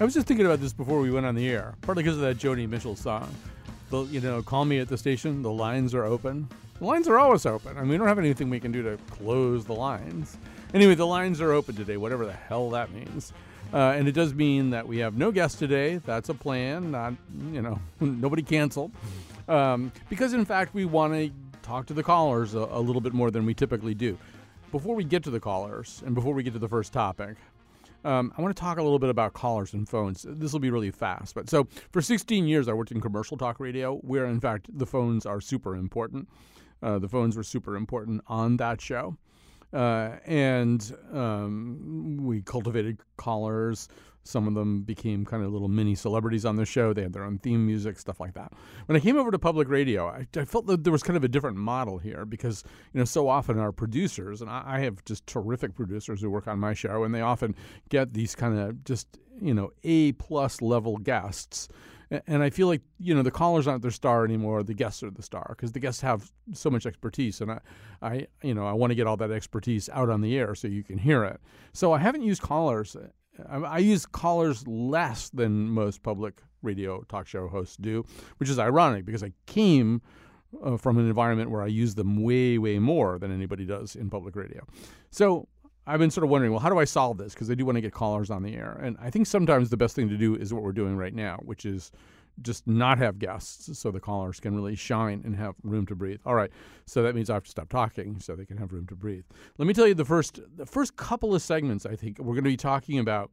I was just thinking about this before we went on the air, partly because of that Joni Mitchell song. The, you know, call me at the station. The lines are open. The lines are always open. I mean, we don't have anything we can do to close the lines. Anyway, the lines are open today, whatever the hell that means. Uh, and it does mean that we have no guests today. That's a plan. Not, you know, nobody canceled. Um, because in fact, we want to talk to the callers a, a little bit more than we typically do. Before we get to the callers and before we get to the first topic, um, I want to talk a little bit about callers and phones. This will be really fast. But so for 16 years, I worked in commercial talk radio, where in fact the phones are super important. Uh, the phones were super important on that show. Uh, and um, we cultivated callers. Some of them became kind of little mini celebrities on the show. They had their own theme music, stuff like that. When I came over to public radio, I, I felt that there was kind of a different model here because, you know, so often our producers, and I, I have just terrific producers who work on my show, and they often get these kind of just, you know, A plus level guests and I feel like you know the callers aren't their star anymore. The guests are the star because the guests have so much expertise, and I, I you know I want to get all that expertise out on the air so you can hear it. So I haven't used callers I use callers less than most public radio talk show hosts do, which is ironic because I came uh, from an environment where I use them way, way more than anybody does in public radio. So I've been sort of wondering, well, how do I solve this? Because I do want to get callers on the air. And I think sometimes the best thing to do is what we're doing right now, which is just not have guests so the callers can really shine and have room to breathe. All right. So that means I have to stop talking so they can have room to breathe. Let me tell you the first the first couple of segments I think we're going to be talking about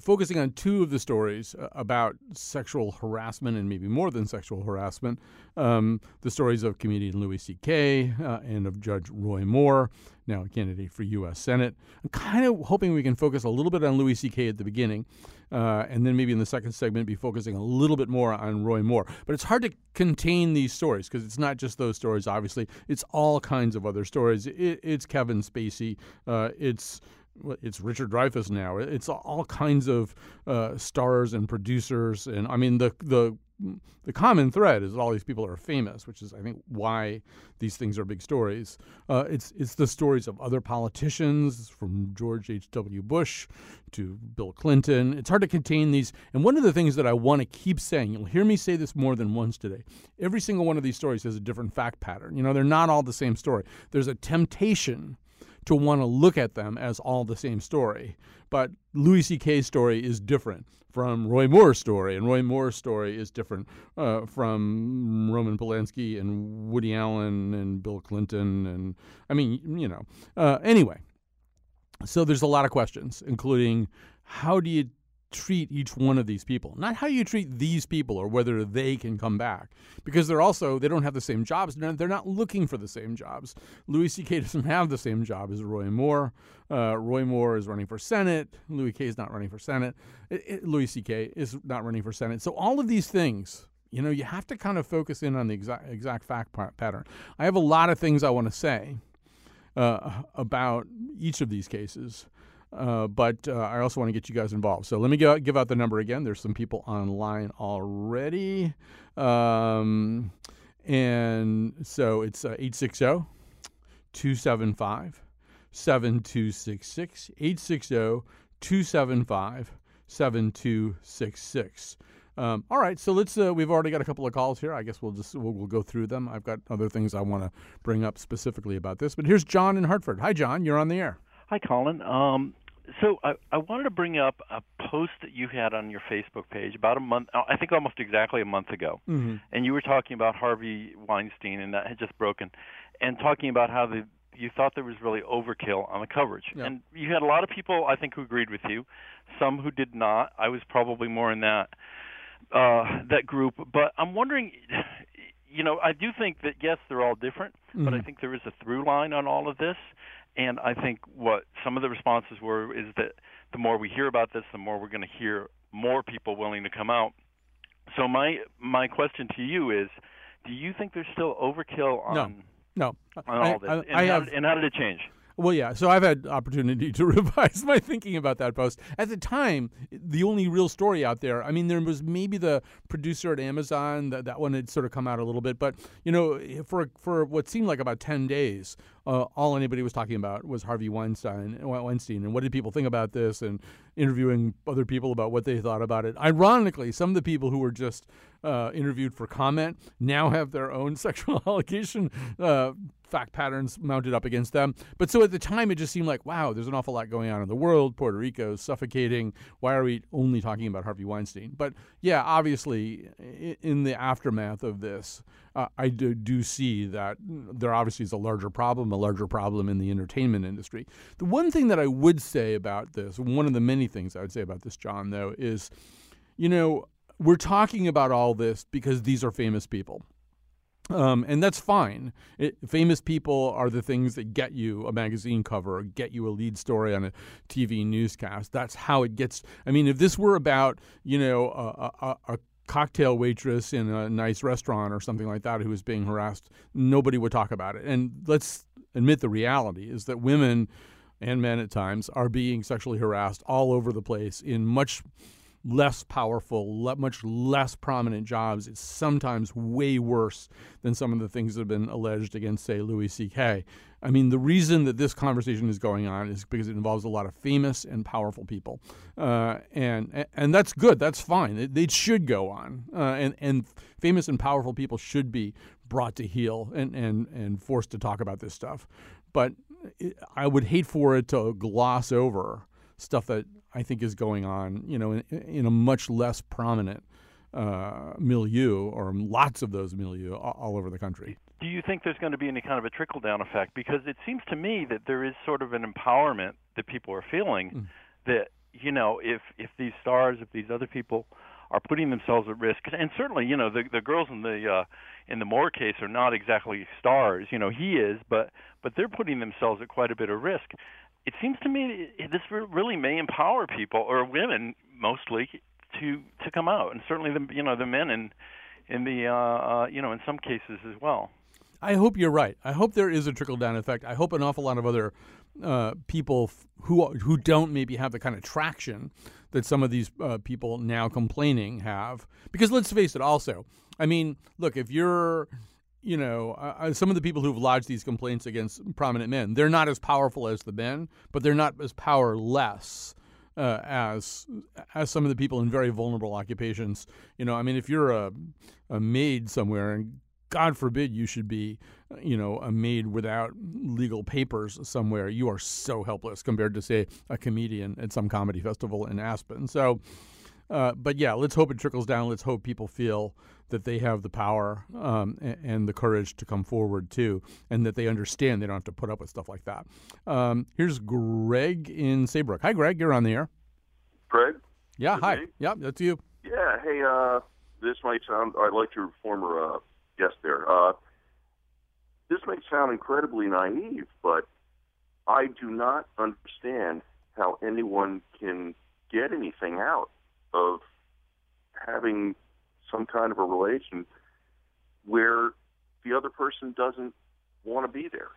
focusing on two of the stories uh, about sexual harassment and maybe more than sexual harassment. Um, the stories of comedian Louis C.K. Uh, and of Judge Roy Moore, now a candidate for U.S. Senate. I'm kind of hoping we can focus a little bit on Louis C.K. at the beginning, uh, and then maybe in the second segment be focusing a little bit more on Roy Moore. But it's hard to contain these stories because it's not just those stories, obviously. It's all kinds of other stories. It, it's Kevin Spacey. Uh, it's it's Richard Dreyfuss now. It's all kinds of uh, stars and producers, and I mean the the the common thread is all these people are famous, which is I think why these things are big stories. Uh, it's it's the stories of other politicians, from George H. W. Bush to Bill Clinton. It's hard to contain these. And one of the things that I want to keep saying, you'll hear me say this more than once today. Every single one of these stories has a different fact pattern. You know, they're not all the same story. There's a temptation to want to look at them as all the same story. But Louis C.K.'s story is different from Roy Moore's story, and Roy Moore's story is different uh, from Roman Polanski and Woody Allen and Bill Clinton. And I mean, you know, uh, anyway. So there's a lot of questions, including how do you treat each one of these people, not how you treat these people or whether they can come back, because they're also they don't have the same jobs. They're not looking for the same jobs. Louis C.K. doesn't have the same job as Roy Moore. Uh, Roy Moore is running for Senate. Louis K. is not running for Senate. It, it, Louis C.K. is not running for Senate. So all of these things. You know, you have to kind of focus in on the exact, exact fact pattern. I have a lot of things I want to say uh, about each of these cases. Uh, but uh, I also want to get you guys involved. So let me give, give out the number again. There's some people online already. Um, and so it's uh, 860 275 7266. 860 275 7266. Um, all right, so let's. Uh, we've already got a couple of calls here. I guess we'll just we'll, we'll, go through them. I've got other things I want to bring up specifically about this. But here's John in Hartford. Hi, John. You're on the air. Hi, Colin. Um, so I, I wanted to bring up a post that you had on your Facebook page about a month, I think almost exactly a month ago, mm-hmm. and you were talking about Harvey Weinstein and that had just broken, and talking about how the you thought there was really overkill on the coverage, yeah. and you had a lot of people I think who agreed with you, some who did not. I was probably more in that uh, that group, but I'm wondering. You know, I do think that yes, they're all different, mm-hmm. but I think there is a through line on all of this, and I think what some of the responses were is that the more we hear about this, the more we're going to hear more people willing to come out. So my my question to you is, do you think there's still overkill on no, no. on all this? I, and, I how have, and how did it change? Well, yeah. So I've had opportunity to revise my thinking about that post. At the time, the only real story out there. I mean, there was maybe the producer at Amazon that that one had sort of come out a little bit, but you know, for for what seemed like about ten days, uh, all anybody was talking about was Harvey Weinstein, Weinstein, and what did people think about this, and interviewing other people about what they thought about it. Ironically, some of the people who were just uh, interviewed for comment now have their own sexual allegation uh, fact patterns mounted up against them. But so at the time, it just seemed like, wow, there's an awful lot going on in the world. Puerto Rico is suffocating. Why are we only talking about Harvey Weinstein? But yeah, obviously, in the aftermath of this, uh, I do, do see that there obviously is a larger problem, a larger problem in the entertainment industry. The one thing that I would say about this, one of the many things I would say about this, John, though, is, you know, we're talking about all this because these are famous people. Um, and that's fine. It, famous people are the things that get you a magazine cover or get you a lead story on a TV newscast. That's how it gets. I mean, if this were about, you know, a, a, a cocktail waitress in a nice restaurant or something like that who was being harassed, nobody would talk about it. And let's admit the reality is that women and men at times are being sexually harassed all over the place in much less powerful, much less prominent jobs. It's sometimes way worse than some of the things that have been alleged against, say, Louis C.K. I mean, the reason that this conversation is going on is because it involves a lot of famous and powerful people, uh, and and that's good. That's fine. It, it should go on, uh, and and famous and powerful people should be brought to heel and and and forced to talk about this stuff. But I would hate for it to gloss over stuff that I think is going on, you know, in, in a much less prominent uh, milieu or lots of those milieu all, all, over the country. Do you think there's going to be any kind of a trickle down effect? Because it seems to me that there is sort of an empowerment that people are feeling mm. that you know if if these stars, if these other people are putting themselves at risk, and certainly you know the the girls in the uh, in the Moore case are not exactly stars. You know he is, but but they're putting themselves at quite a bit of risk it seems to me this really may empower people or women mostly to to come out, and certainly the you know the men in in the uh, uh, you know in some cases as well. I hope you're right. I hope there is a trickle down effect. I hope an awful lot of other uh, people f- who who don't maybe have the kind of traction that some of these uh, people now complaining have. Because let's face it, also, I mean, look, if you're you know, uh, uh, some of the people who've lodged these complaints against prominent men, they're not as powerful as the men, but they're not as powerless uh, as as some of the people in very vulnerable occupations. You know, I mean, if you're a a maid somewhere, and God forbid you should be, uh, you know, a maid without legal papers somewhere, you are so helpless compared to say a comedian at some comedy festival in Aspen. So. Uh, but yeah, let's hope it trickles down. Let's hope people feel that they have the power um, and, and, the courage to come forward too, and that they understand they don't have to put up with stuff like that. Um, here's Greg in Saybrook. Hi, Greg. You're on the air. Greg. Yeah. Hi. Me? Yeah, that's you. Yeah. Hey. Uh, this might sound. I like your former uh, guest there. Uh, this may sound incredibly naive, but I do not understand how anyone can get anything out of having some kind of a relation where the other person doesn't want to be there.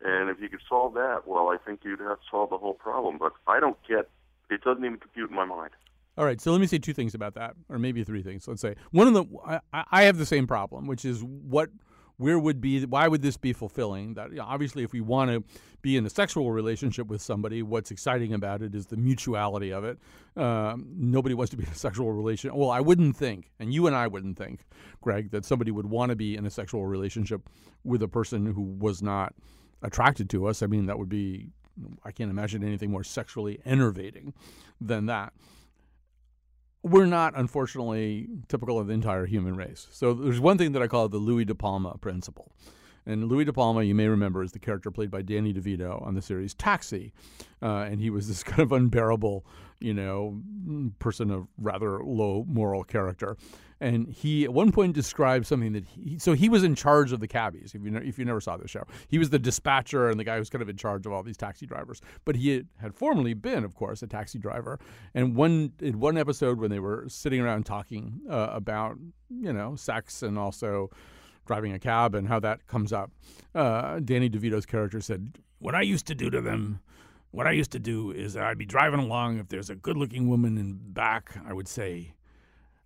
And if you could solve that, well, I think you'd have solved the whole problem. But I don't get it; doesn't even compute in my mind. All right, so let me say two things about that, or maybe three things. Let's say one of the I, I have the same problem, which is what where would be why would this be fulfilling? That you know, obviously if we want to be in a sexual relationship with somebody what's exciting about it is the mutuality of it. Um, nobody wants to be in a sexual relationship well i wouldn't think and you and i wouldn't think greg that somebody would want to be in a sexual relationship with a person who was not attracted to us. I mean that would be i can't imagine anything more sexually enervating than that we're not, unfortunately, typical of the entire human race. So there's one thing that I call the Louie de Palma principle. And Louie De Palma, you may remember, is the character played by Danny DeVito on the series Taxi, uh, and he was this kind of unbearable, you know, person of rather low moral character. And he at one point described something that he so he was in charge of the cabbies. If you know, if you never saw the show, he was the dispatcher and the guy who's kind of in charge of all these taxi drivers. But he had, had formerly been, of course, a taxi driver. And one in one episode when they were sitting around talking uh, about you know sex and also driving a cab and how that comes up, uh, Danny DeVito's character said, "What I used to do to them." What I used to do is I'd be driving along. If there's a good looking woman in back, I would say,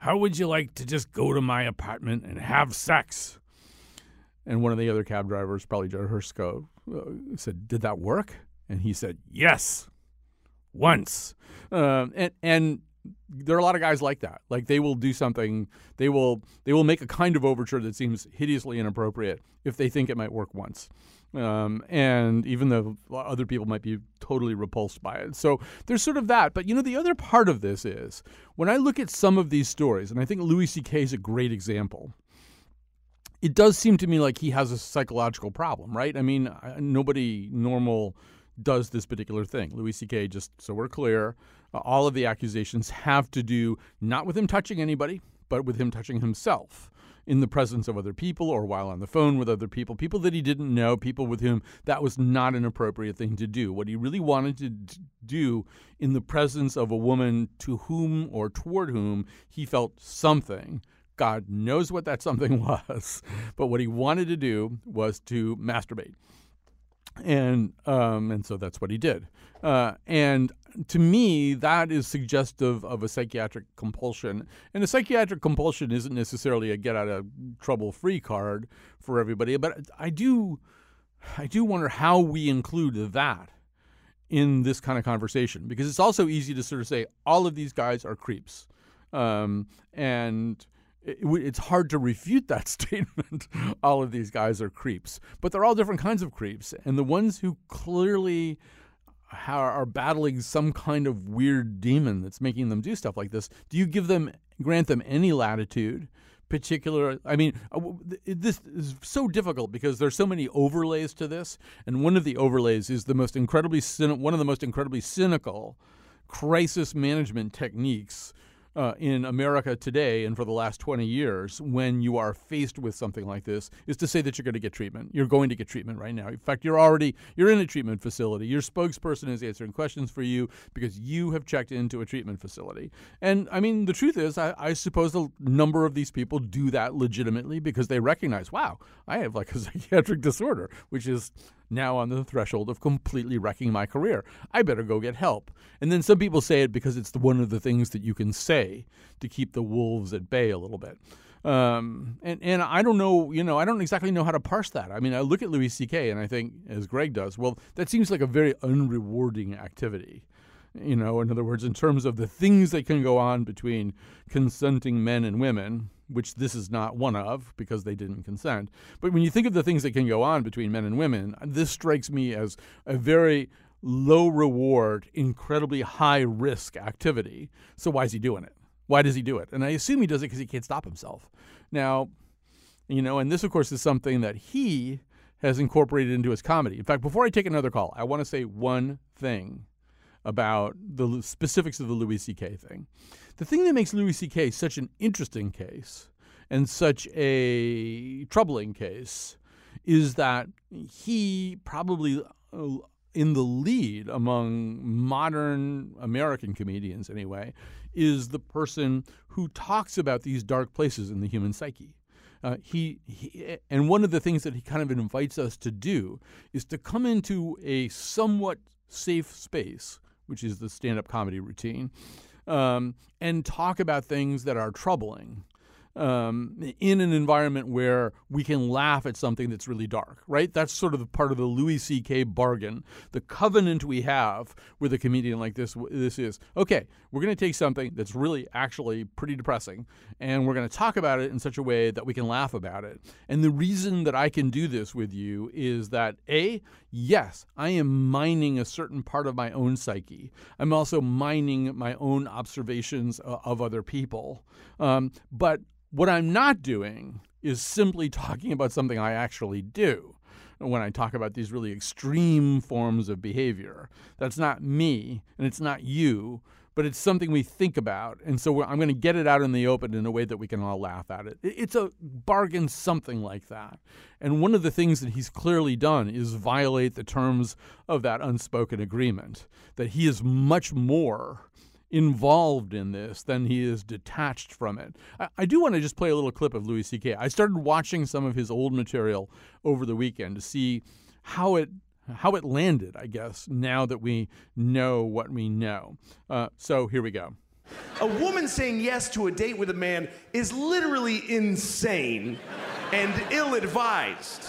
how would you like to just go to my apartment and have sex? And one of the other cab drivers, probably Joe Hershko, uh, said, Did that work? And he said, Yes, once. Uh, and, and there are a lot of guys like that. Like they will do something, they will they will make a kind of overture that seems hideously inappropriate if they think it might work once. Um, and even though other people might be totally repulsed by it. So there's sort of that. But you know, the other part of this is when I look at some of these stories, and I think Louis C.K. is a great example. It does seem to me like he has a psychological problem, right? I mean, nobody normal does this particular thing. Louis C.K. just so we're clear, uh, all of the accusations have to do not with him touching anybody, but with him touching himself in the presence of other people or while on the phone with other people, people that he didn't know, people with whom that was not an appropriate thing to do. What he really wanted to do in the presence of a woman to whom or toward whom he felt something. God knows what that something was, but what he wanted to do was to masturbate and um, and so that's what he did. Uh, and to me, that is suggestive of a psychiatric compulsion. And a psychiatric compulsion isn't necessarily a get out of trouble free card for everybody, but I do, I do wonder how we include that in this kind of conversation because it's also easy to sort of say all of these guys are creeps, um, and it's hard to refute that statement. all of these guys are creeps, but they're all different kinds of creeps, and the ones who clearly are battling some kind of weird demon that's making them do stuff like this, do you give them grant them any latitude? Particular, I mean, uh, this is so difficult because there's so many overlays to this, and one of the overlays is the most incredibly one of the most incredibly cynical crisis management techniques uh, in America today and for the last 20 years when you are faced with something like this is to say that you're going to get treatment. You're going to get treatment right now. In fact, you're already you're in a treatment facility. Your spokesperson is answering questions for you because you have checked into a treatment facility. And I mean, the truth is, I, I suppose a number of these people do that legitimately because they recognize, wow, I have like a psychiatric disorder, which is now on the threshold of completely wrecking my career. I better go get help. And then some people say it because it's one of the things that you can say to keep the wolves at bay a little bit. Um, and and I don't know, you know, I don't exactly know how to parse that. I mean, I look at Louis C.K. and I think, as Greg does, well, that seems like a very unrewarding activity. You know, in other words, in terms of the things that can go on between consenting men and women, which this is not one of because they didn't consent. But when you think of the things that can go on between men and women, this strikes me as a very low reward, incredibly high risk activity. So why is he doing it? Why does he do it? And I assume he does it because he can't stop himself. Now, you know, and this, of course, is something that he has incorporated into his comedy. In fact, before I take another call, I want to say one thing about the specifics of the Louis C.K. thing. The thing that makes Louis C.K. such an interesting case and such a troubling case is that he probably uh, in the lead among modern American comedians anyway is the person who talks about these dark places in the human psyche. Uh, he, he, and one of the things that he kind of invites us to do is to come into a somewhat safe space, which is the stand-up comedy routine, um, and talk about things that are troubling um, in an environment where we can laugh at something that's really dark, right? That's sort of the part of the Louis C.K. bargain. The covenant we have with a comedian like this, this is okay. We're going to take something that's really actually pretty depressing, and we're going to talk about it in such a way that we can laugh about it. And the reason that I can do this with you is that a yes, I am mining a certain part of my own psyche. I'm also mining my own observations uh, of other people, um, but What I'm not doing is simply talking about something I actually do when I talk about these really extreme forms of behavior. That's not me and it's not you, but it's something we think about. And so I'm going to get it out in the open in a way that we can all laugh at it. It's a bargain, something like that. And one of the things that he's clearly done is violate the terms of that unspoken agreement, that he is much more involved in this than he is detached from it. I, I do want to just play a little clip of Louis C.K. I started watching some of his old material over the weekend to see how it how it landed, I guess, now that we know what we know. Uh, so here we go. A woman saying yes to a date with a man is literally insane and ill advised.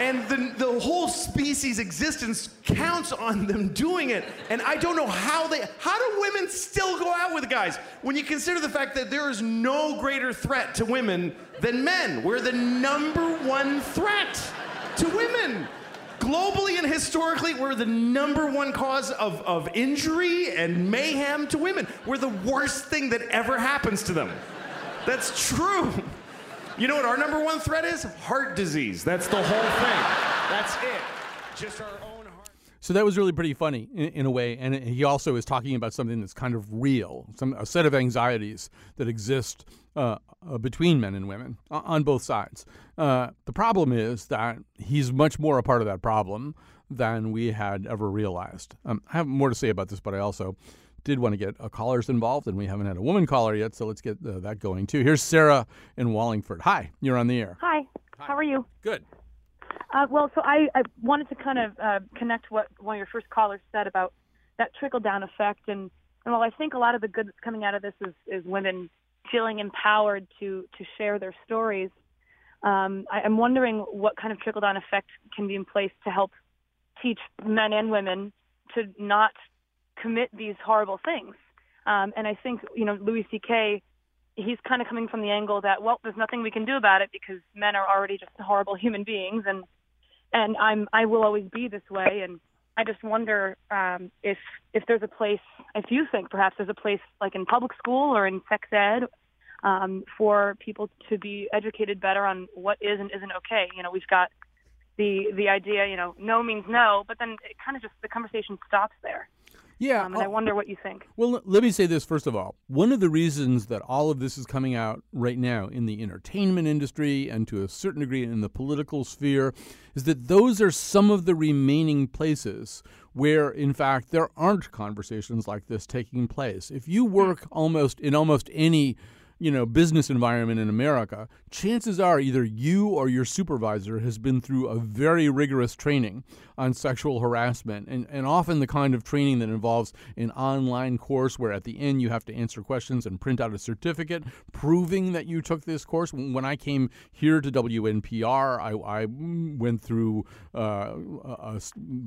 And the, the whole species' existence counts on them doing it. And I don't know how they, how do women still go out with guys when you consider the fact that there is no greater threat to women than men? We're the number one threat to women globally and historically, we're the number one cause of, of injury and mayhem to women. We're the worst thing that ever happens to them. That's true. You know what our number one threat is? Heart disease. That's the whole thing. That's it. Just our own heart. So that was really pretty funny in, in, a way, and he also is talking about something that's kind of real, some a set of anxieties that exist uh, uh, between men and women uh, on both sides. Uh, the problem is that he's much more a part of that problem than we had ever realized. Um, I have more to say about this, but I also did want to get a callers involved, and we haven't had a woman caller yet, so let's get uh, that going too. Here's Sarah in Wallingford. Hi, you're on the air. Hi, Hi. how are you? Good. Uh, well, so I, I, wanted to kind of uh, connect what one of your first callers said about that trickle down effect, and, and while I think a lot of the good that's coming out of this is, is women feeling empowered to to share their stories. Um, I, am wondering what kind of trickle down effect can be in place to help teach men and women to not commit these horrible things. Um, and I think you know Louis C.K. He's kind of coming from the angle that well, there's nothing we can do about it because men are already just horrible human beings, and and I'm I will always be this way, and I just wonder um, if if there's a place, if you think perhaps there's a place like in public school or in sex ed um, for people to be educated better on what is and isn't okay. You know, we've got the the idea, you know, no means no, but then it kind of just the conversation stops there. Yeah. Um, and I oh. wonder what you think. Well, let me say this first of all. One of the reasons that all of this is coming out right now in the entertainment industry and to a certain degree in the political sphere is that those are some of the remaining places where, in fact, there aren't conversations like this taking place. If you work almost in almost any you know business environment in America, chances are either you or your supervisor has been through a very rigorous training on sexual harassment, and, and often the kind of training that involves an online course where at the end you have to answer questions and print out a certificate proving that you took this course. When I came here to WNPR, I, I went through. Uh, a,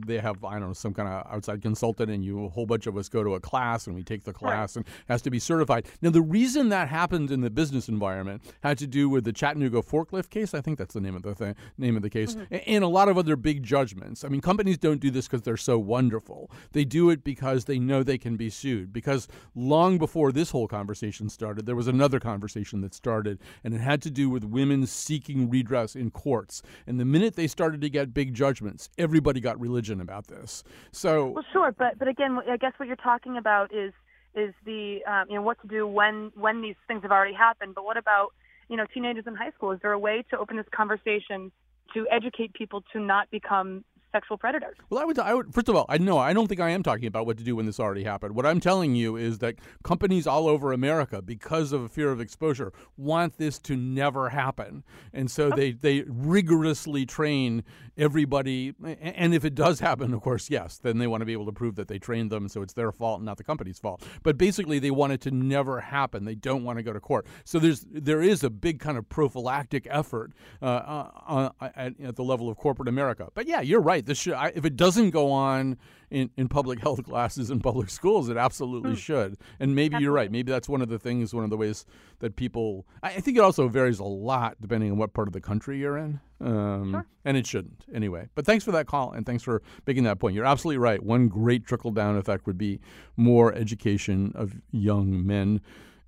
they have I don't know some kind of outside consultant, and you a whole bunch of us go to a class and we take the class right. and has to be certified. Now the reason that happens in the business environment had to do with the Chattanooga forklift case. I think that's the name of the thing, name of the case, mm-hmm. and a lot of other big judgments. I mean companies don't do this because they're so wonderful. They do it because they know they can be sued. Because long before this whole conversation started, there was another conversation that started, and it had to do with women seeking redress in courts. And the minute they started to get big judgments, everybody got religion about this. So well, sure, but but again, I guess what you're talking about is is the um, you know what to do when when these things have already happened. But what about you know teenagers in high school? Is there a way to open this conversation to educate people to not become sexual predators. Well, I would, I would. First of all, I know I don't think I am talking about what to do when this already happened. What I'm telling you is that companies all over America, because of a fear of exposure, want this to never happen, and so they they rigorously train everybody. And if it does happen, of course, yes, then they want to be able to prove that they trained them, so it's their fault, and not the company's fault. But basically, they want it to never happen. They don't want to go to court. So there's there is a big kind of prophylactic effort uh, uh, at, at the level of corporate America. But yeah, you're right right. This should, I, if it doesn't go on in, in public health classes in public schools, it absolutely mm. should. And maybe absolutely. you're right. Maybe that's one of the things, one of the ways that people. I, I think it also varies a lot depending on what part of the country you're in. Um, sure. And it shouldn't anyway. But thanks for that call and thanks for making that point. You're absolutely right. One great trickle down effect would be more education of young men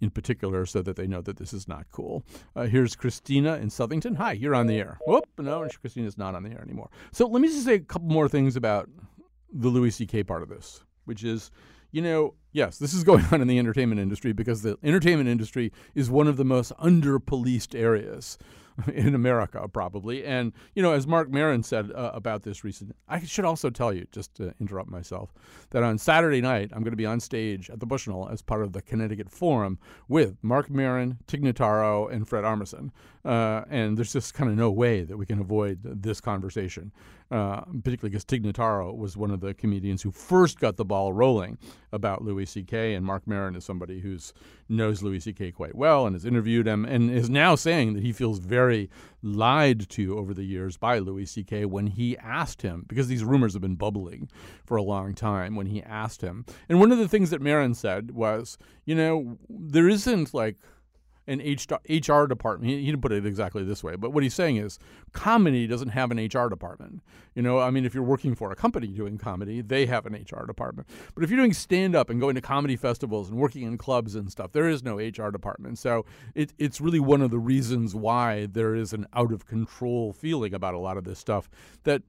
in particular so that they know that this is not cool. Uh, here's Christina in Southington. Hi, you're on the air. Whoop, no, Christina's not on the air anymore. So let me just say a couple more things about the Louis C.K. part of this, which is, you know, yes, this is going on in the entertainment industry because the entertainment industry is one of the most under policed areas in America, probably. And, you know, as Marc Maron said uh, about this recently, I should also tell you, just to interrupt myself, that on Saturday night, I'm going to be on stage at the Bushnell as part of the Connecticut Forum with Marc Maron, Tig Notaro, and Fred Armisen. Uh, and there's just kind of no way that we can avoid this conversation, uh, particularly because Tig Notaro was one of the comedians who first got the ball rolling about Louis C.K., and Marc Maron is somebody who knows Louis C.K. quite well and has interviewed him and is now saying that he feels very lied to over the years by Louis C.K. when he asked him, because these rumors have been bubbling for a long time, when he asked him. And one of the things that Maron said was, you know, there isn't like – an HR department. He, didn't put it exactly this way, but what he's saying is comedy doesn't have an HR department. You know, I mean, if you're working for a company doing comedy, they have an HR department. But if you're doing stand up and going to comedy festivals and working in clubs and stuff, there is no HR department. So it, it's really one of the reasons why there is an out of control feeling about a lot of this stuff that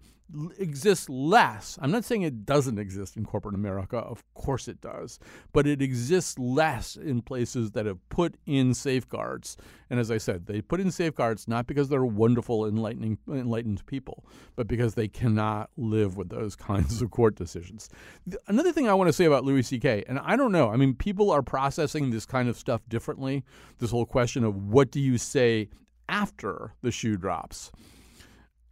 exists less. I'm not saying it doesn't exist in corporate America. Of course it does. But it exists less in places that have put in safeguards. And as I said, they put in safeguards not because they're wonderful, enlightening, enlightened people, but because they cannot live with those kinds of court decisions. Another thing I want to say about Louis C.K., and I don't know, I mean, people are processing this kind of stuff differently. This whole question of what do you say after the shoe drops?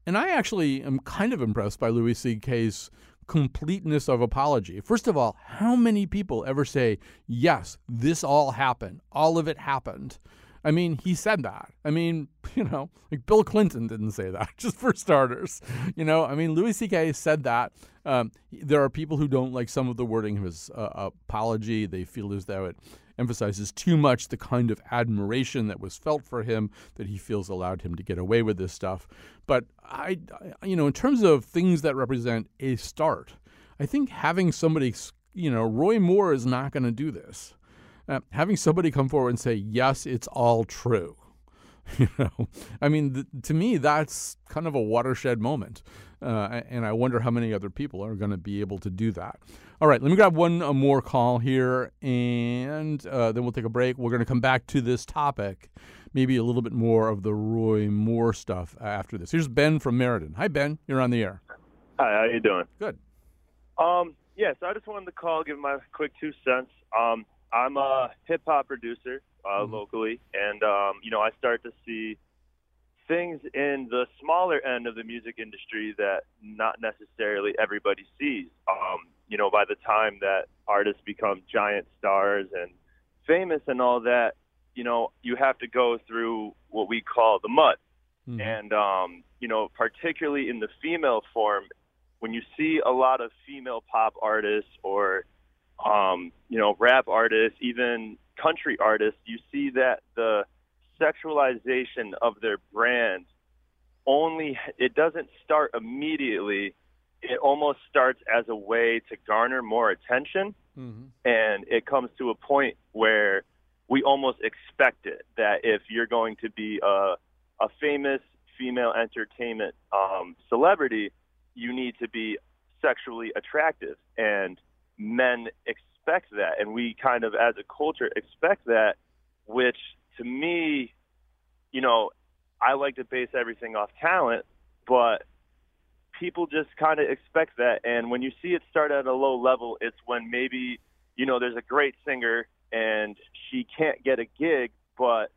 And I actually am kind of impressed by Louis C.K.'s completeness of apology. First of all, how many people ever say, yes, this all happened, all of it happened? I mean, he said that. I mean, you know, like Bill Clinton didn't say that, just for starters. You know, I mean, Louis C.K. said that. Um, there are people who don't like some of the wording of his uh, apology. They feel as though it emphasizes too much the kind of admiration that was felt for him that he feels allowed him to get away with this stuff. But I, you know, in terms of things that represent a start, I think having somebody, you know, Roy Moore is not going to do this. Uh, having somebody come forward and say, yes, it's all true. You know, I mean, th- to me, that's kind of a watershed moment. Uh, and I wonder how many other people are going to be able to do that. All right, let me grab one more call here, and uh, then we'll take a break. We're going to come back to this topic, maybe a little bit more of the Roy Moore stuff after this. Here's Ben from Meriden. Hi, Ben. You're on the air. Hi, how you doing? Good. Um, yeah, so I just wanted to call, give my quick two cents. Um, I'm a hip hop producer uh, mm-hmm. locally, and um, you know, I start to see things in the smaller end of the music industry that not necessarily everybody sees. Um, you know, by the time that artists become giant stars and famous and all that, you know, you have to go through what we call the mud. Mm-hmm. And, um, you know, particularly in the female form, when you see a lot of female pop artists or, um, you know, rap artists, even country artists, you see that the sexualization of their brand only, it doesn't start immediately. It almost starts as a way to garner more attention, mm-hmm. and it comes to a point where we almost expect it that if you're going to be a a famous female entertainment um, celebrity, you need to be sexually attractive, and men expect that, and we kind of as a culture expect that, which to me, you know, I like to base everything off talent, but people just kind of expect that. And when you see it start at a low level, it's when maybe, you know, there's a great singer and she can't get a gig, but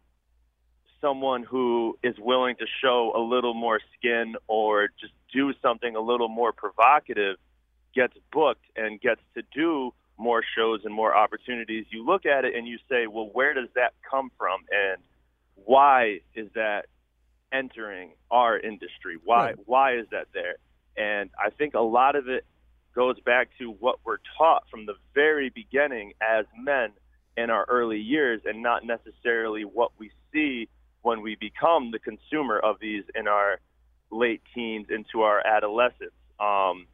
someone who is willing to show a little more skin or just do something a little more provocative gets booked and gets to do more shows and more opportunities. You look at it and you say, well, where does that come from? And why is that entering our industry? Why right. why is that there? And I think a lot of it goes back to what we're taught from the very beginning as men in our early years and not necessarily what we see when we become the consumer of these in our late teens into our adolescence. Um,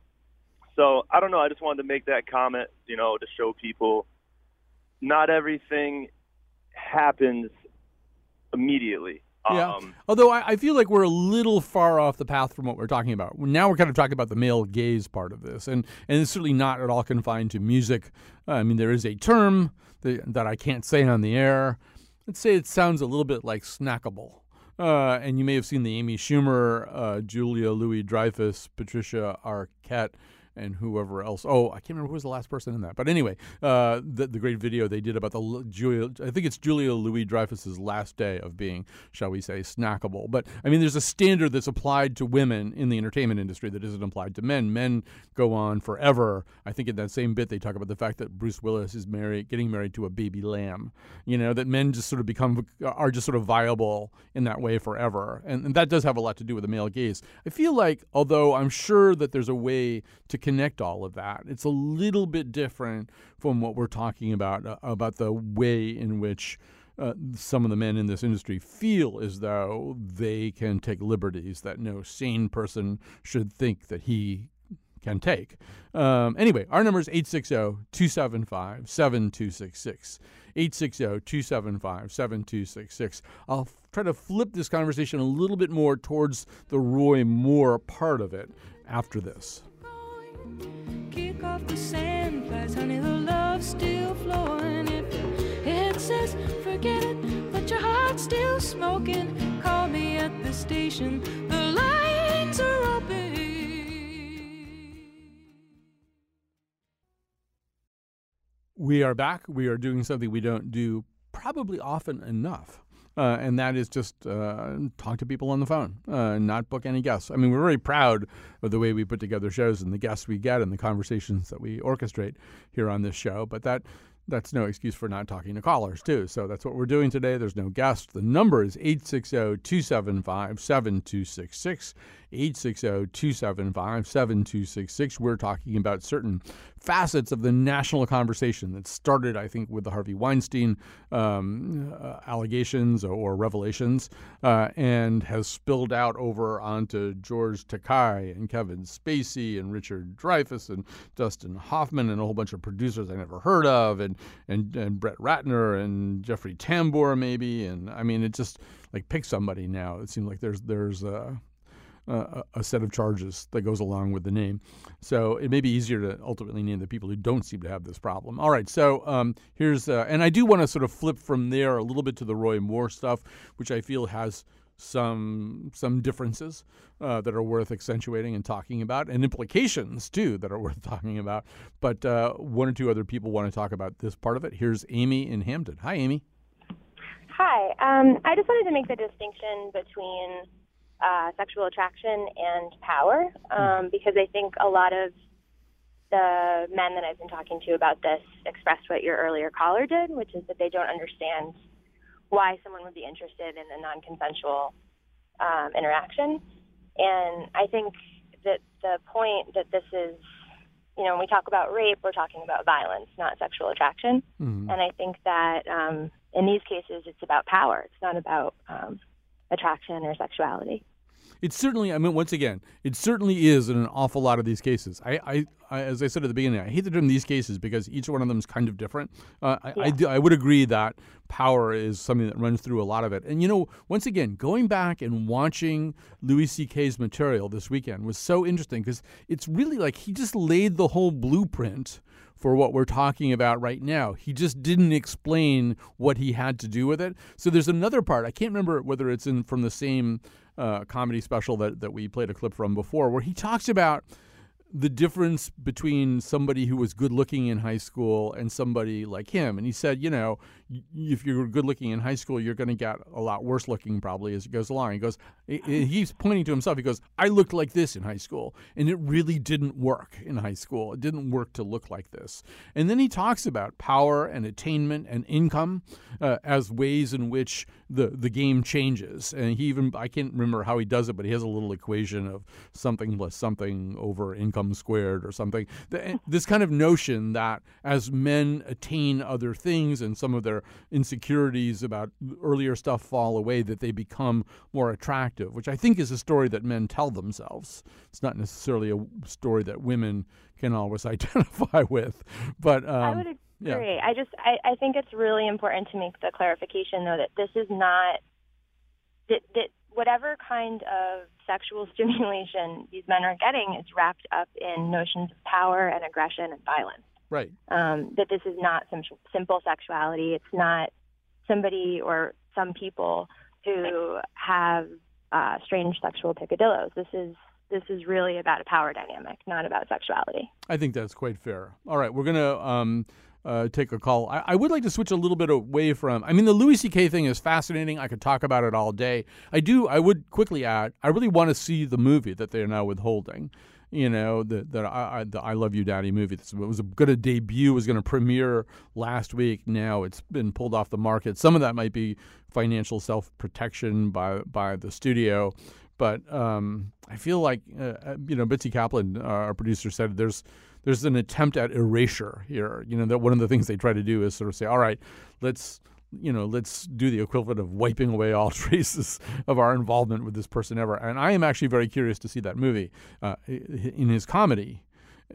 so I don't know. I just wanted to make that comment, you know, to show people not everything happens immediately. Yeah. Um, Although I, I feel like we're a little far off the path from what we're talking about. Now we're kind of talking about the male gaze part of this, and and it's certainly not at all confined to music. Uh, I mean, there is a term that, that I can't say on the air. Let's say it sounds a little bit like snackable. Uh, and you may have seen the Amy Schumer, uh, Julia Louis Dreyfus, Patricia Arquette, and whoever else. Oh, I can't remember who was the last person in that. But anyway, uh, the, the great video they did about the Julia, I think it's Julia Louis Dreyfus's last day of being, shall we say, snackable. But I mean, there's a standard that's applied to women in the entertainment industry that isn't applied to men. Men go on forever. I think in that same bit they talk about the fact that Bruce Willis is married, getting married to a baby lamb. You know that men just sort of become are just sort of viable in that way forever, and, and that does have a lot to do with the male gaze. I feel like, although I'm sure that there's a way to connect all of that, it's a little bit different from what we're talking about uh, about the way in which. Uh, some of the men in this industry feel as though they can take liberties that no sane person should think that he can take. Um, anyway, our number is 860 275 7266. 860 275 7266. I'll try to flip this conversation a little bit more towards the Roy Moore part of it after this. Kick off the sand flies, honey, the love's still flowing. If your head says forget it, but your heart's still smoking, call me at the station. The lines are open. We are back. We are doing something we don't do probably often enough. Uh, and that is just uh, talk to people on the phone, uh, not book any guests. I mean, we're very proud of the way we put together shows and the guests we get and the conversations that we orchestrate here on this show. But that that's no excuse for not talking to callers, too. So that's what we're doing today. There's no guest. The number is 860 275 7266. 860 275 7266. We're talking about certain facets of the national conversation that started, I think, with the Harvey Weinstein um, uh, allegations or revelations uh, and has spilled out over onto George Takei and Kevin Spacey and Richard Dreyfuss and Dustin Hoffman and a whole bunch of producers I never heard of and, and, and Brett Ratner and Jeffrey Tambor, maybe. And I mean, it just like pick somebody now. It seems like there's, there's, uh, uh, a set of charges that goes along with the name. So it may be easier to ultimately name the people who don't seem to have this problem. All right, so um, here's, uh, and I do want to sort of flip from there a little bit to the Roy Moore stuff, which I feel has some some differences uh, that are worth accentuating and talking about, and implications too that are worth talking about. But uh, one or two other people want to talk about this part of it. Here's Amy in Hampton. Hi, Amy. Hi. Um, I just wanted to make the distinction between uh, sexual attraction and power um, because I think a lot of the men that I've been talking to about this expressed what your earlier caller did, which is that they don't understand why someone would be interested in a non-consensual um, interaction. And I think that the point that this is, you know, when we talk about rape, we're talking about violence, not sexual attraction. Mhm. And I think that um, in these cases, it's about power. It's not about um, attraction or sexuality. It certainly, I mean, once again, it certainly is in an awful lot of these cases. I, I, I as I said at the beginning, I hate the term these cases because each one of them is kind of different. Uh, I, I, Yeah. do, I would agree that power is something that runs through a lot of it. And, you know, once again, going back and watching Louis C.K.'s material this weekend was so interesting because it's really like he just laid the whole blueprint for what we're talking about right now. He just didn't explain what he had to do with it. So there's another part. I can't remember whether it's in from the same uh, comedy special that, that we played a clip from before, where he talks about the difference between somebody who was good looking in high school and somebody like him. And he said, you know, if you're good looking in high school, you're going to get a lot worse looking probably as it goes along. He goes, he- he's pointing to himself. He goes, I looked like this in high school, and it really didn't work in high school. It didn't work to look like this. And then he talks about power and attainment and income uh, as ways in which the the game changes. And he even I can't remember how he does it, but he has a little equation of something plus something over income squared or something. The- This kind of notion that as men attain other things and some of their insecurities about earlier stuff fall away, that they become more attractive, which I think is a story that men tell themselves. It's not necessarily a story that women can always identify with. But um, I would ag- Yeah. Great. I just I, I think it's really important to make the clarification though that this is not that that whatever kind of sexual stimulation these men are getting is wrapped up in notions of power and aggression and violence. Right. Um, that this is not some simple sexuality. It's not somebody or some people who have uh, strange sexual picadillos. This is this is really about a power dynamic, not about sexuality. I think that's quite fair. All right, we're gonna um, uh, take a call. I, I, would like to switch a little bit away from. I mean, the Louis C.K. thing is fascinating. I could talk about it all day. I do. I would quickly add. I really want to see the movie that they are now withholding. You know, the, I, the I Love You Daddy movie. It was going to debut, was going to premiere last week. Now it's been pulled off the market. Some of that might be financial self protection by by the studio. But um, I feel like uh, uh you know Betsy Kaplan, uh, our producer, said there's there's an attempt at erasure here. You know that one of the things they try to do is sort of say, all right, let's you know let's do the equivalent of wiping away all traces of our involvement with this person ever. And I am actually very curious to see that movie uh, in his comedy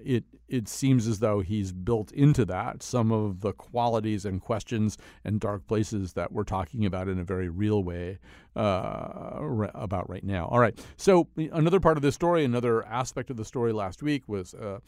it it seems as though he's built into that some of the qualities and questions and dark places that we're talking about in a very real way uh, about right now. All right. So another part of this story, another aspect of the story last week was uh,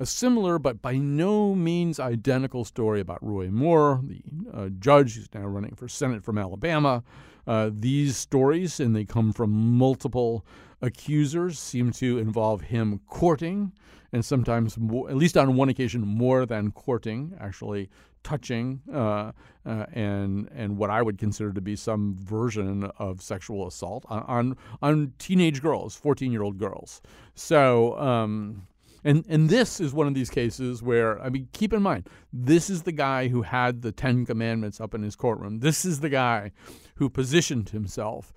a similar but by no means identical story about Roy Moore, the uh, judge who's now running for Senate from Alabama. Uh, these stories, and they come from multiple accusers, seem to involve him courting and sometimes, more, at least on one occasion, more than courting, actually touching, uh, uh, and and what I would consider to be some version of sexual assault on on, on teenage girls, fourteen year old girls. So. Um, and and this is one of these cases where I mean, keep in mind, this is the guy who had the Ten Commandments up in his courtroom. This is the guy who positioned himself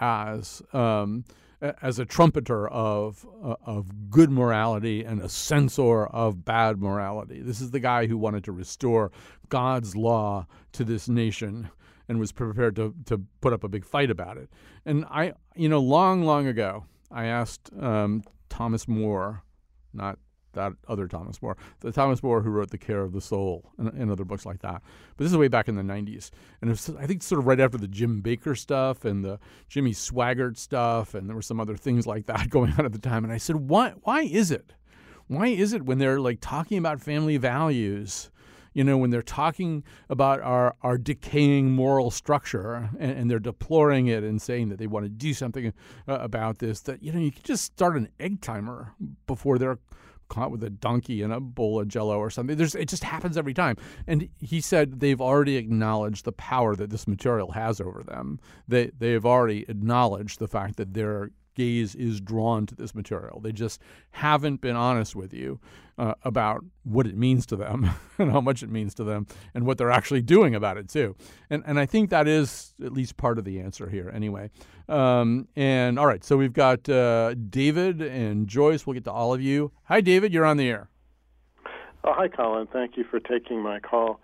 as um, as a trumpeter of uh, of good morality and a censor of bad morality. This is the guy who wanted to restore God's law to this nation and was prepared to to put up a big fight about it. And I, you know, long long ago, I asked um, Thomas Moore, not that other Thomas More, the Thomas Moore who wrote The Care of the Soul and, and other books like that. But this is way back in the 90s. And was, I think sort of right after the Jim Bakker stuff and the Jimmy Swaggart stuff, and there were some other things like that going on at the time. And I said, why, why is it? Why is it when they're like talking about family values? You know, when they're talking about our, our decaying moral structure and, and, they're deploring it and saying that they want to do something uh, about this, that, you know, you can just start an egg timer before they're caught with a donkey in a bowl of jello or something. There's, it just happens every time. And he said they've already acknowledged the power that this material has over them. They, they have already acknowledged the fact that they're gaze is drawn to this material. They just haven't been honest with you uh, about what it means to them and how much it means to them and what they're actually doing about it too. And and I think that is at least part of the answer here anyway. Um, and all right, so we've got uh, David and Joyce. We'll get to all of you. Hi, David. You're on the air. Oh, hi, Colin. Thank you for taking my call.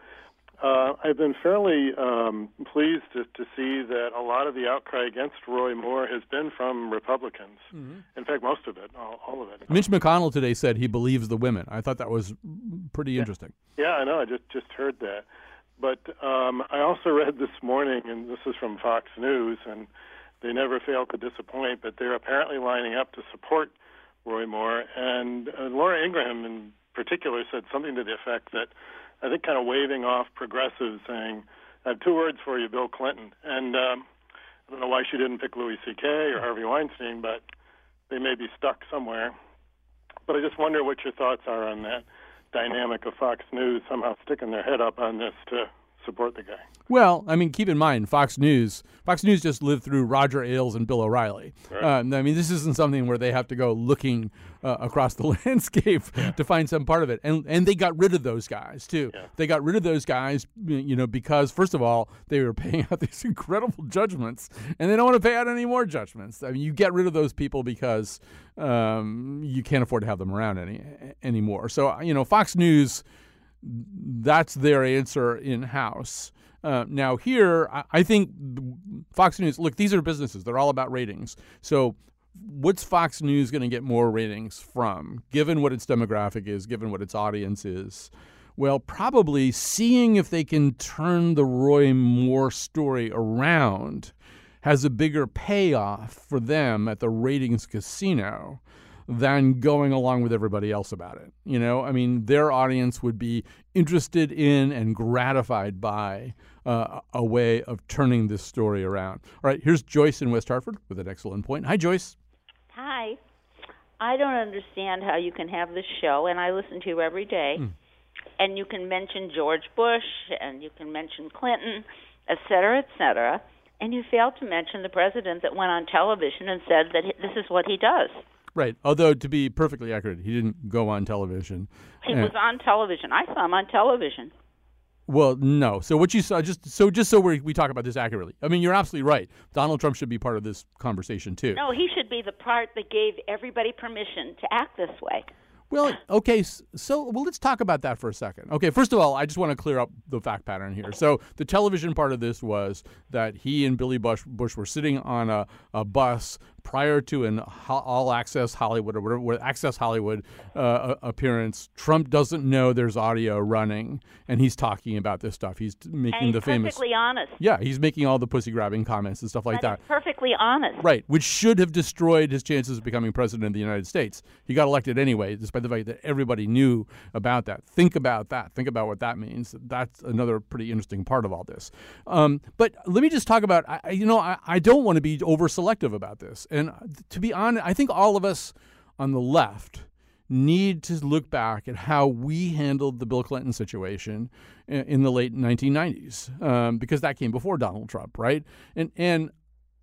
Uh, I've been fairly um, pleased to, to, see that a lot of the outcry against Roy Moore has been from Republicans. Mm-hmm. In fact, most of it, all, all, of it. Mitch McConnell today said he believes the women. I thought that was pretty yeah. interesting. Yeah, I know. I just just heard that. But um, I also read this morning, and this is from Fox News, and they never fail to disappoint. But they're apparently lining up to support Roy Moore, and uh, Laura Ingraham in particular said something to the effect that I think, kind of waving off progressives, saying, "I have two words for you, Bill Clinton." And um, I don't know why she didn't pick Louis C.K. or Harvey Weinstein, but they may be stuck somewhere. But I just wonder what your thoughts are on that dynamic of Fox News somehow sticking their head up on this to support the guy. Well, I mean, keep in mind, Fox News. Fox News just lived through Roger Ailes and Bill O'Reilly. Right. Uh, I mean, this isn't something where they have to go looking uh, across the landscape yeah. to find some part of it, and and they got rid of those guys too. Yeah. They got rid of those guys, you know, because first of all, they were paying out these incredible judgments, and they don't want to pay out any more judgments. I mean, you get rid of those people because um, you can't afford to have them around any anymore. So you know, Fox News that's their answer in house. Uh, now, here, I, I, think Fox News, look, these are businesses. They're all about ratings. So, what's Fox News going to get more ratings from, given what its demographic is, given what its audience is? Well, probably seeing if they can turn the Roy Moore story around has a bigger payoff for them at the ratings casino than going along with everybody else about it. You know, I mean, their audience would be interested in and gratified by uh, a way of turning this story around. All right, here's Joyce in West Hartford with an excellent point. Hi, Joyce. Hi. I don't understand how you can have this show, and I listen to you every day, Mm. and you can mention George Bush, and you can mention Clinton, et cetera, et cetera, and you fail to mention the president that went on television and said that this is what he does. Right. Although to be perfectly accurate, he didn't go on television. He And- was on television. I saw him on television. Well, no. So what you saw, just so just so we we talk about this accurately. I mean, you're absolutely right. Donald Trump should be part of this conversation too. No, he should be the part that gave everybody permission to act this way. Well, okay. So, well, let's talk about that for a second. Okay. First of all, I just want to clear up the fact pattern here. So, the television part of this was that he and Billy Bush, Bush were sitting on a, a bus prior to an ho- all access Hollywood or whatever, access Hollywood uh, appearance. Trump doesn't know there's audio running, and he's talking about this stuff. He's making he's the famous. perfectly honest. Yeah, he's making all the pussy grabbing comments and stuff like that. That perfectly honest. Right, which should have destroyed his chances of becoming president of the United States. He got elected anyway, despite the fact that everybody knew about that. Think about that. Think about what that means. That's another pretty interesting part of all this. Um, but let me just talk about, I, I- you know, I, I don't want to be over selective about this. And to be honest, I think all of us on the left need to look back at how we handled the Bill Clinton situation in the late 1990s, um, because that came before Donald Trump, right? And and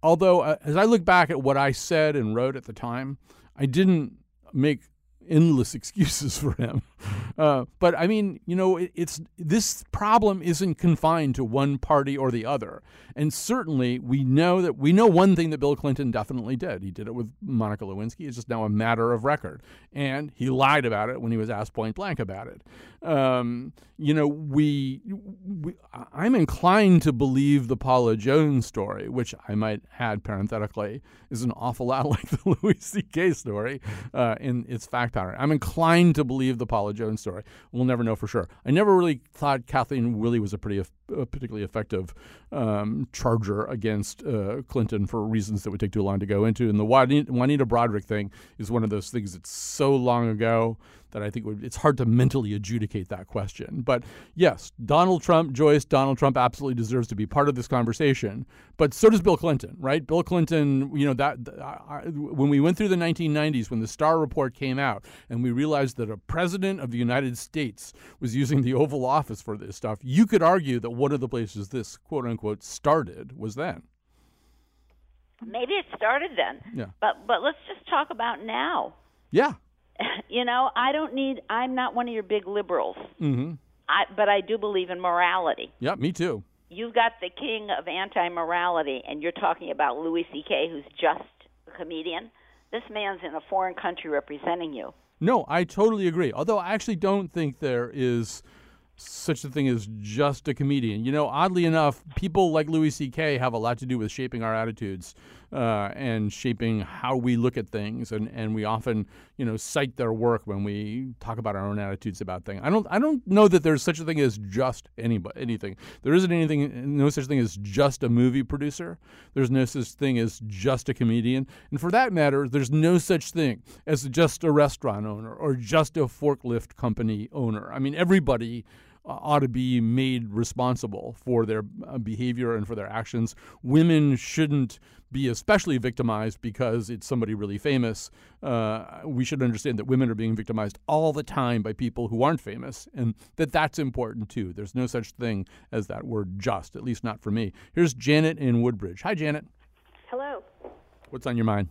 although uh, as I look back at what I said and wrote at the time, I didn't make endless excuses for him. Uh, but I mean, you know, it, it's this problem isn't confined to one party or the other. And certainly, we know that we know one thing that Bill Clinton definitely did. He did it with Monica Lewinsky. It's just now a matter of record, and he lied about it when he was asked point blank about it. Um, you know, we, we I'm inclined to believe the Paula Jones story, which I might add parenthetically is an awful lot like the Louis C.K. story uh, in its fact pattern. I'm inclined to believe the Paula Jones story. We'll never know for sure. I never really thought Kathleen Willey was a pretty a particularly effective um, charger against uh, Clinton for reasons that would take too long to go into. And the Juanita, Broaddrick thing is one of those things that's so long ago that I think it's hard to mentally adjudicate that question. But yes, Donald Trump, Joyce, Donald Trump absolutely deserves to be part of this conversation. But so does Bill Clinton, right? Bill Clinton, you know, that I, when we went through the 1990s, when the Starr Report came out, and we realized that a president of the United States was using the Oval Office for this stuff, you could argue that one of the places this quote unquote started was then. Maybe it started then. Yeah. But but let's just talk about now. Yeah. you know, I don't need I'm not one of your big liberals. Mm-hmm. I but I do believe in morality. Yeah, me too. You've got the king of anti-morality and you're talking about Louis CK who's just a comedian. This man's in a foreign country representing you. No, I totally agree. Although I actually don't think there is such a thing as just a comedian. You know, oddly enough, people like Louis C.K. have a lot to do with shaping our attitudes uh, and shaping how we look at things, and, and we often, you know, cite their work when we talk about our own attitudes about things. I don't I don't know that there's such a thing as just anybody anything. There isn't anything no such thing as just a movie producer. There's no such thing as just a comedian, and for that matter, there's no such thing as just a restaurant owner or just a forklift company owner. I mean, everybody ought to be made responsible for their uh, behavior and for their actions. Women shouldn't be especially victimized because it's somebody really famous. Uh, we should understand that women are being victimized all the time by people who aren't famous, and that that's important too. There's no such thing as that word just, at least not for me. Here's Janet in Woodbridge. Hi, Janet. Hello. What's on your mind?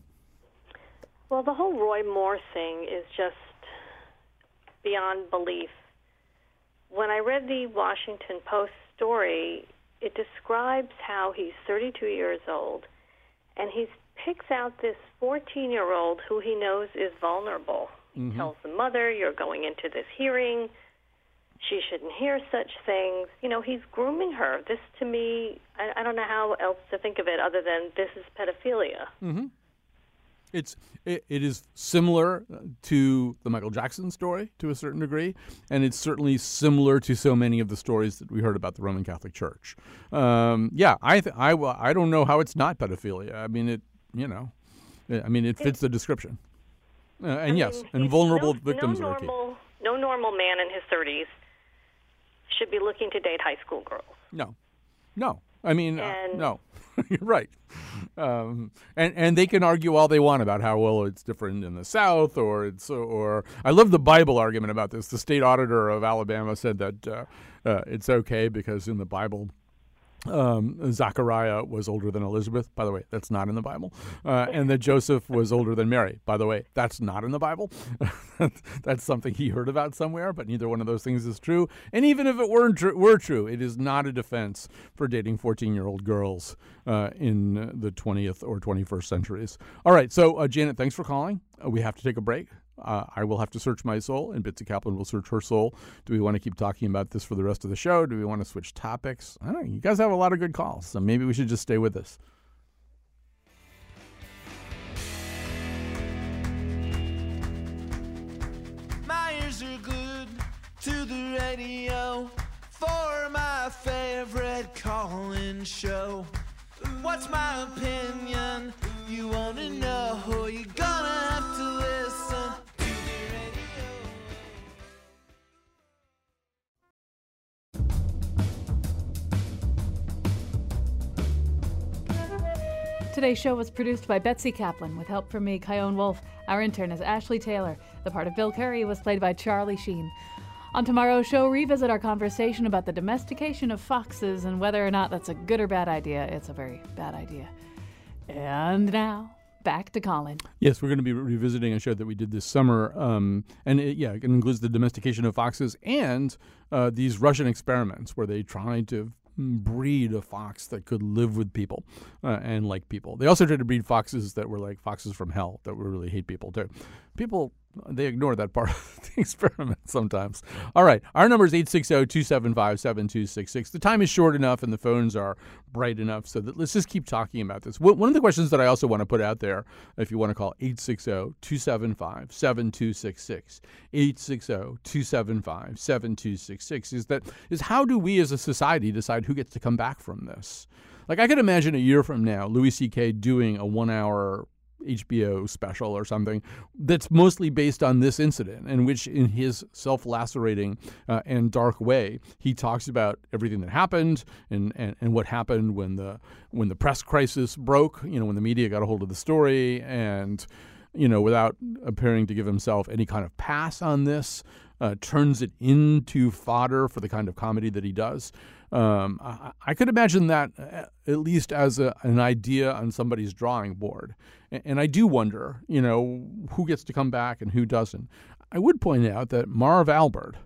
Well, the whole Roy Moore thing is just beyond belief. When I read the Washington Post story, it describes how he's 32 years old and he picks out this 14 year old who he knows is vulnerable. He tells the mother, You're going into this hearing. She shouldn't hear such things. You know, he's grooming her. This, to me, I, I don't know how else to think of it other than this is pedophilia. Mm-hmm. It's it, it is similar uh, to the Michael Jackson story to a certain degree, and it's certainly similar to so many of the stories that we heard about the Roman Catholic Church. Um, yeah, I th- I I don't know how it's not pedophilia. I mean, it you know, I mean, it fits the description. Uh, and I yes, mean, and vulnerable no, victims no are key. No normal man in his 30s should be looking to date high school girls. No, no. I mean, uh, no. You're right. Um, and and they can argue all they want about how well it's different in the South, or it's or I love the Bible argument about this. The state auditor of Alabama said that uh, uh, it's okay because in the Bible. Um, Zachariah was older than Elizabeth. By the way, that's not in the Bible. Uh, and that Joseph was older than Mary. By the way, that's not in the Bible. that's something he heard about somewhere, but neither one of those things is true. And even if it weren't tr- were true, it is not a defense for dating 14 year old girls uh, in the 20th or 21st centuries. All right. So, uh, Janet, thanks for calling. Uh, we have to take a break. Uh, I will have to search my soul, and Betsy Kaplan will search her soul. Do we want to keep talking about this for the rest of the show? Do we want to switch topics? I don't know. You guys have a lot of good calls, so maybe we should just stay with this. My ears are glued to the radio for my favorite call-in show. What's my opinion? You wanna know? You're gonna Today's show was produced by Betsy Kaplan with help from me, Chion Wolf. Our intern is Ashley Taylor. The part of Bill Curry was played by Charlie Sheen. On tomorrow's show, revisit our conversation about the domestication of foxes and whether or not that's a good or bad idea. It's a very bad idea. And now, back to Colin. Yes, we're going to be revisiting a show that we did this summer, um, and it, yeah, it includes the domestication of foxes and uh, these Russian experiments where they tried to breed a fox that could live with people uh, and like people. They also tried to breed foxes that were like foxes from hell that would really hate people too. People they ignore that part of the experiment sometimes. All right, our number is 860-275-7266. The time is short enough and the phones are bright enough so that let's just keep talking about this. One of the questions that I also want to put out there, if you want to call 860-275-7266, 860-275-7266, is that is how do we as a society decide who gets to come back from this? Like I could imagine a year from now, Louis C.K. doing a one-hour HBO special or something that's mostly based on this incident, in which, in his self lacerating uh, and dark way, he talks about everything that happened and, and, and what happened when the when the press crisis broke. You know, when the media got a hold of the story, and you know, without appearing to give himself any kind of pass on this, uh, turns it into fodder for the kind of comedy that he does. Um, I, I could imagine that uh, at least as a, an idea on somebody's drawing board. And, and I do wonder, you know, who gets to come back and who doesn't. I would point out that Marv Albert,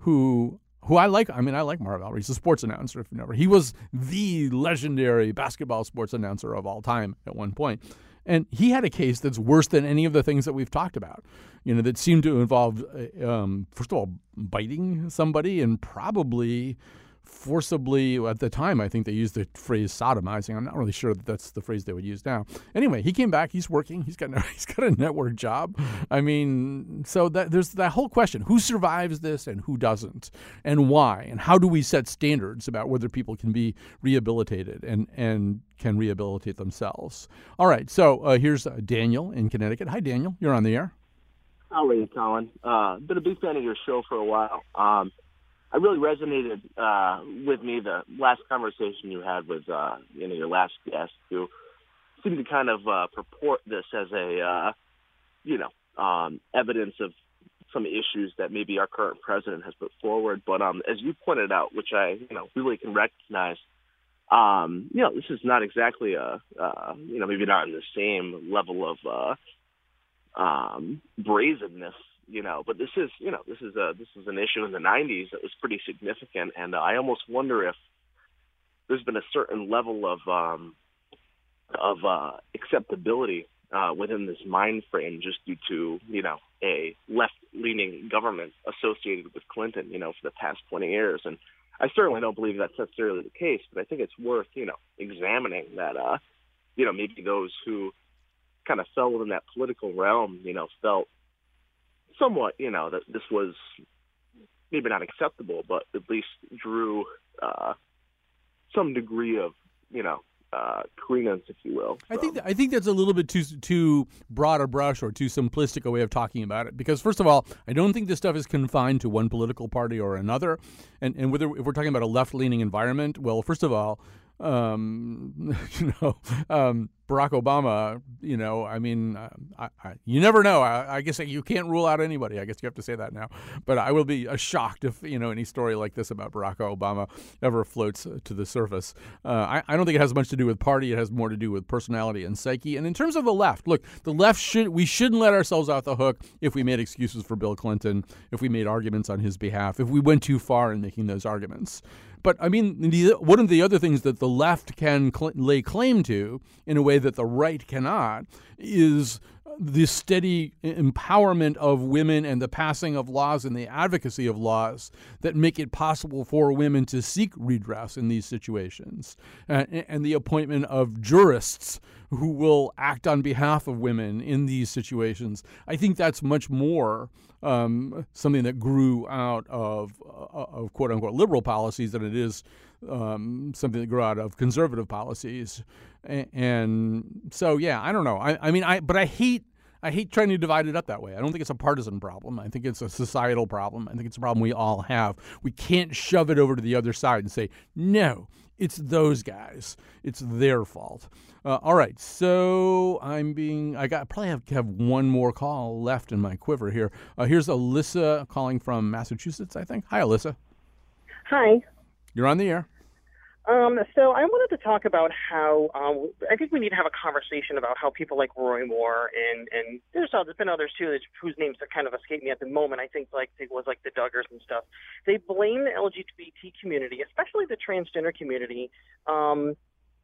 who who I like, I mean, I like Marv Albert. He's a sports announcer, if you never. He was the legendary basketball sports announcer of all time at one point. And he had a case that's worse than any of the things that we've talked about, you know, that seemed to involve, uh, um, first of all, biting somebody and probably forcibly at the time i think they used the phrase sodomizing. I'm not really sure that that's the phrase they would use now. Anyway he came back. He's working. He's got he's got a network job. I mean so that there's that whole question who survives this and who doesn't and why and how do we set standards about whether people can be rehabilitated and and can rehabilitate themselves? All right so uh, here's uh, daniel in connecticut. Hi daniel. You're on the air. How are you, Colin? Uh, been a big fan of your show for a while. Um, I really resonated uh, with me the last conversation you had with uh, you know your last guest, who seemed to kind of uh, purport this as a uh, you know um, evidence of some issues that maybe our current president has put forward. But um, as you pointed out, which I you know really can recognize, um, you know this is not exactly a uh, you know maybe not in the same level of uh, um, brazenness you know but this is you know this is a this is an issue in the 90s that was pretty significant and i almost wonder if there's been a certain level of um of uh acceptability uh within this mind frame just due to you know a left leaning government associated with clinton you know for the past 20 years. And i certainly don't believe that's necessarily the case but i think it's worth you know examining that uh you know maybe those who kind of fell within that political realm, you know, felt somewhat, you know, that this was maybe not acceptable, but at least drew uh, some degree of, you know, uh, credence, if you will. I think I think that's a little bit too too broad a brush or too simplistic a way of talking about it. Because first of all, I don't think this stuff is confined to one political party or another. And and whether if we're talking about a left leaning environment, well, first of all, um, you know, um, Barack Obama, you know, I mean, I, I, you never know. I, I, guess you can't rule out anybody. I guess you have to say that now. But I will be shocked if, you know, any story like this about Barack Obama ever floats uh, to the surface. Uh, I, I don't think it has much to do with party. It has more to do with personality and psyche. And in terms of the left, look, the left should, we shouldn't let ourselves off the hook if we made excuses for Bill Clinton, if we made arguments on his behalf, if we went too far in making those arguments. But I mean, the, one of the other things that the left can cl- lay claim to in a way that the right cannot is the steady empowerment of women and the passing of laws and the advocacy of laws that make it possible for women to seek redress in these situations, and, and the appointment of jurists who will act on behalf of women in these situations. I think that's much more um, something that grew out of, uh, of quote unquote liberal policies than it is um, something that grew out of conservative policies. And, and so, yeah, I don't know. I, I mean, I but I hate I hate trying to divide it up that way. I don't think it's a partisan problem. I think it's a societal problem. I think it's a problem we all have. We can't shove it over to the other side and say, no, it's those guys. It's their fault. Uh, all right, so I'm being. I got probably have have one more call left in my quiver here. Uh, here's Alyssa calling from Massachusetts. I think. Hi, Alyssa. Hi. You're on the air. Um, so I wanted to talk about how um, I think we need to have a conversation about how people like Roy Moore and and there's there's been others too whose names have kind of escaped me at the moment. I think like it was like the Duggars and stuff. They blame the LGBT community, especially the transgender community, um,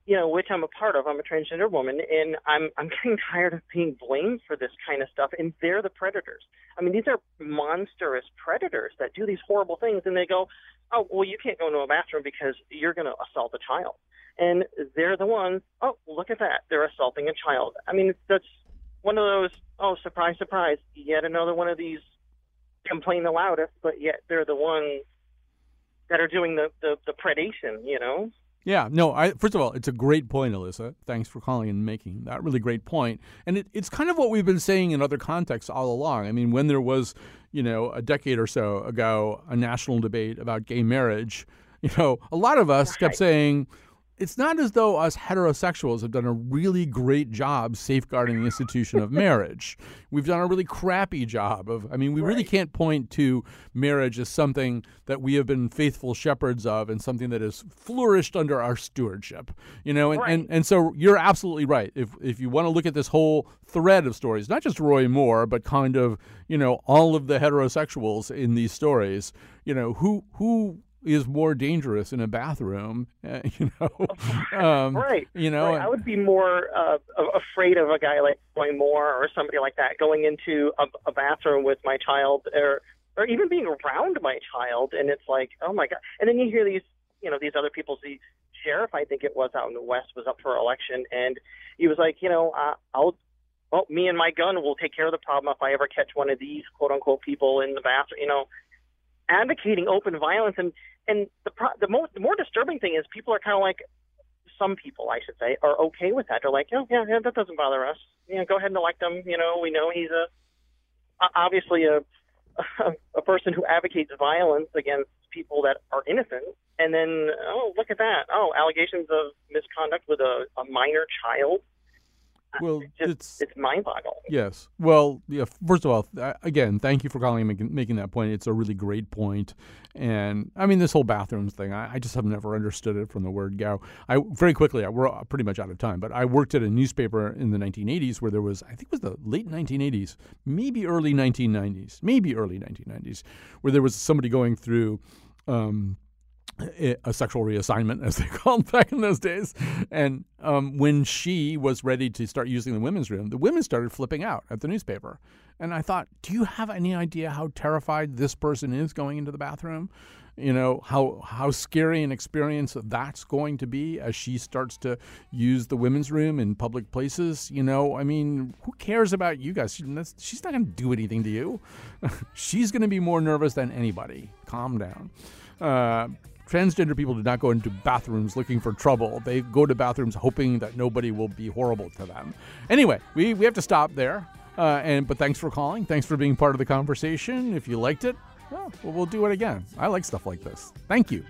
you know, which I'm a part of. I'm a transgender woman, and I'm I'm getting tired of being blamed for this kind of stuff. And they're the predators. I mean, these are monstrous predators that do these horrible things, and they go, "Oh, well, you can't go into a bathroom because you're going to assault a child." And they're the ones. Oh, look at that! They're assaulting a child. I mean, that's one of those. Oh, surprise, surprise! Yet another one of these complain the loudest, but yet they're the ones that are doing the the, the predation. You know. Yeah, no, I first of all, it's a great point, Alyssa. Thanks for calling and making that really great point. And it, it's kind of what we've been saying in other contexts all along. I mean, when there was, you know, a decade or so ago, a national debate about gay marriage, you know, a lot of us kept saying, it's not as though us heterosexuals have done a really great job safeguarding the institution of marriage. We've done a really crappy job of, I mean, we right. really can't point to marriage as something that we have been faithful shepherds of and something that has flourished under our stewardship, you know? And, right. and, and so you're absolutely right. If, if you want to look at this whole thread of stories, not just Roy Moore, but kind of, you know, all of the heterosexuals in these stories, you know, who, who, is more dangerous in a bathroom, uh, you know. Um, right. You know, right. I would be more uh, afraid of a guy like Roy Moore or somebody like that going into a, a bathroom with my child, or or even being around my child, and it's like, oh my god. And then you hear these, you know, these other people. The sheriff, I think it was out in the west, was up for election, and he was like, you know, uh, I'll well, me and my gun will take care of the problem if I ever catch one of these quote unquote people in the bathroom, you know advocating open violence and and the pro- the most the more disturbing thing is people are kind of like some people I should say are okay with that. They're like, oh yeah, yeah, that doesn't bother us. Yeah, go ahead and elect him. You know, we know he's a obviously a a person who advocates violence against people that are innocent. And then, oh, look at that. Oh, allegations of misconduct with a, a minor child. Well, it's just, it's, it's mind-boggling. Yes. Well, yeah. First of all, again, thank you for calling and making, making that point. It's a really great point. And I mean, this whole bathrooms thing, I, I, just have never understood it from the word go. I very quickly, I, we're pretty much out of time, but I worked at a newspaper in the 1980s where there was, I think it was the late 1980s, maybe early 1990s, maybe early 1990s, where there was somebody going through. Um, a sexual reassignment, as they called back in those days. And um, when she was ready to start using the women's room, the women started flipping out at the newspaper. And I thought, do you have any idea how terrified this person is going into the bathroom? You know how how scary an experience that's going to be as she starts to use the women's room in public places. You know, I mean, who cares about you guys? She's not going to do anything to you. she's going to be more nervous than anybody. Calm down. Uh, transgender people do not go into bathrooms looking for trouble. They go to bathrooms hoping that nobody will be horrible to them. Anyway, we, we have to stop there. Uh, and but thanks for calling. Thanks for being part of the conversation. If you liked it, well, we'll do it again. I like stuff like this. Thank you.